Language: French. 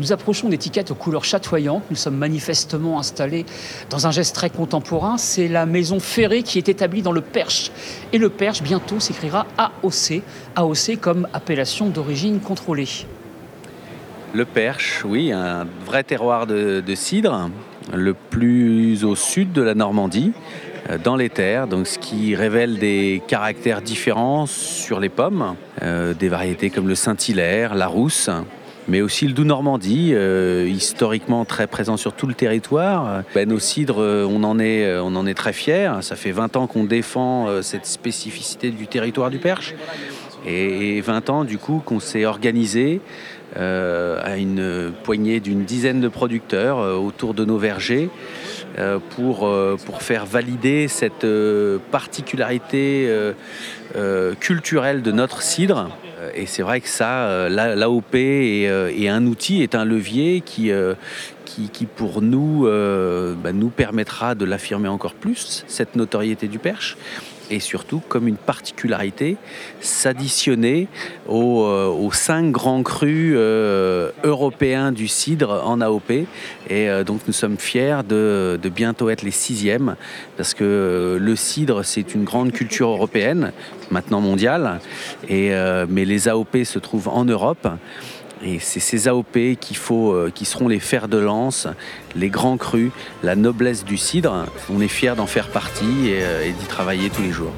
Nous approchons d'étiquettes aux couleurs chatoyantes. Nous sommes manifestement installés dans un geste très contemporain. C'est la maison ferrée qui est établie dans le Perche. Et le Perche, bientôt, s'écrira AOC. AOC comme appellation d'origine contrôlée. Le Perche, oui, un vrai terroir de, cidre, le plus au sud de la Normandie, euh, dans les terres, donc ce qui révèle des caractères différents sur les pommes, euh, des variétés comme le Saint-Hilaire, la Rousse, mais aussi le Doux Normandie, euh, historiquement très présent sur tout le territoire. Ben, nos cidres, on en, est, on en est très fiers. Ça fait 20 ans qu'on défend cette spécificité du territoire du Perche. Et 20 ans, du coup, qu'on s'est organisé à une poignée d'une dizaine de producteurs autour de nos vergers euh, pour, euh, pour faire valider cette euh, particularité culturelle de notre cidre. Et c'est vrai que ça, l'AOP est, un outil, est un levier qui, qui, pour nous, bah, nous permettra de l'affirmer encore plus, cette notoriété du perche et surtout comme une particularité s'additionner aux, euh, cinq grands crus euh, européens du cidre en AOP. Et euh, donc nous sommes fiers de, bientôt être les sixièmes parce que le cidre c'est une grande culture européenne, maintenant mondiale, et, mais les AOP se trouvent en Europe. Et c'est ces AOP faut, qui seront les fers de lance, les grands crus, la noblesse du cidre. On est fiers d'en faire partie et, et d'y travailler tous les jours.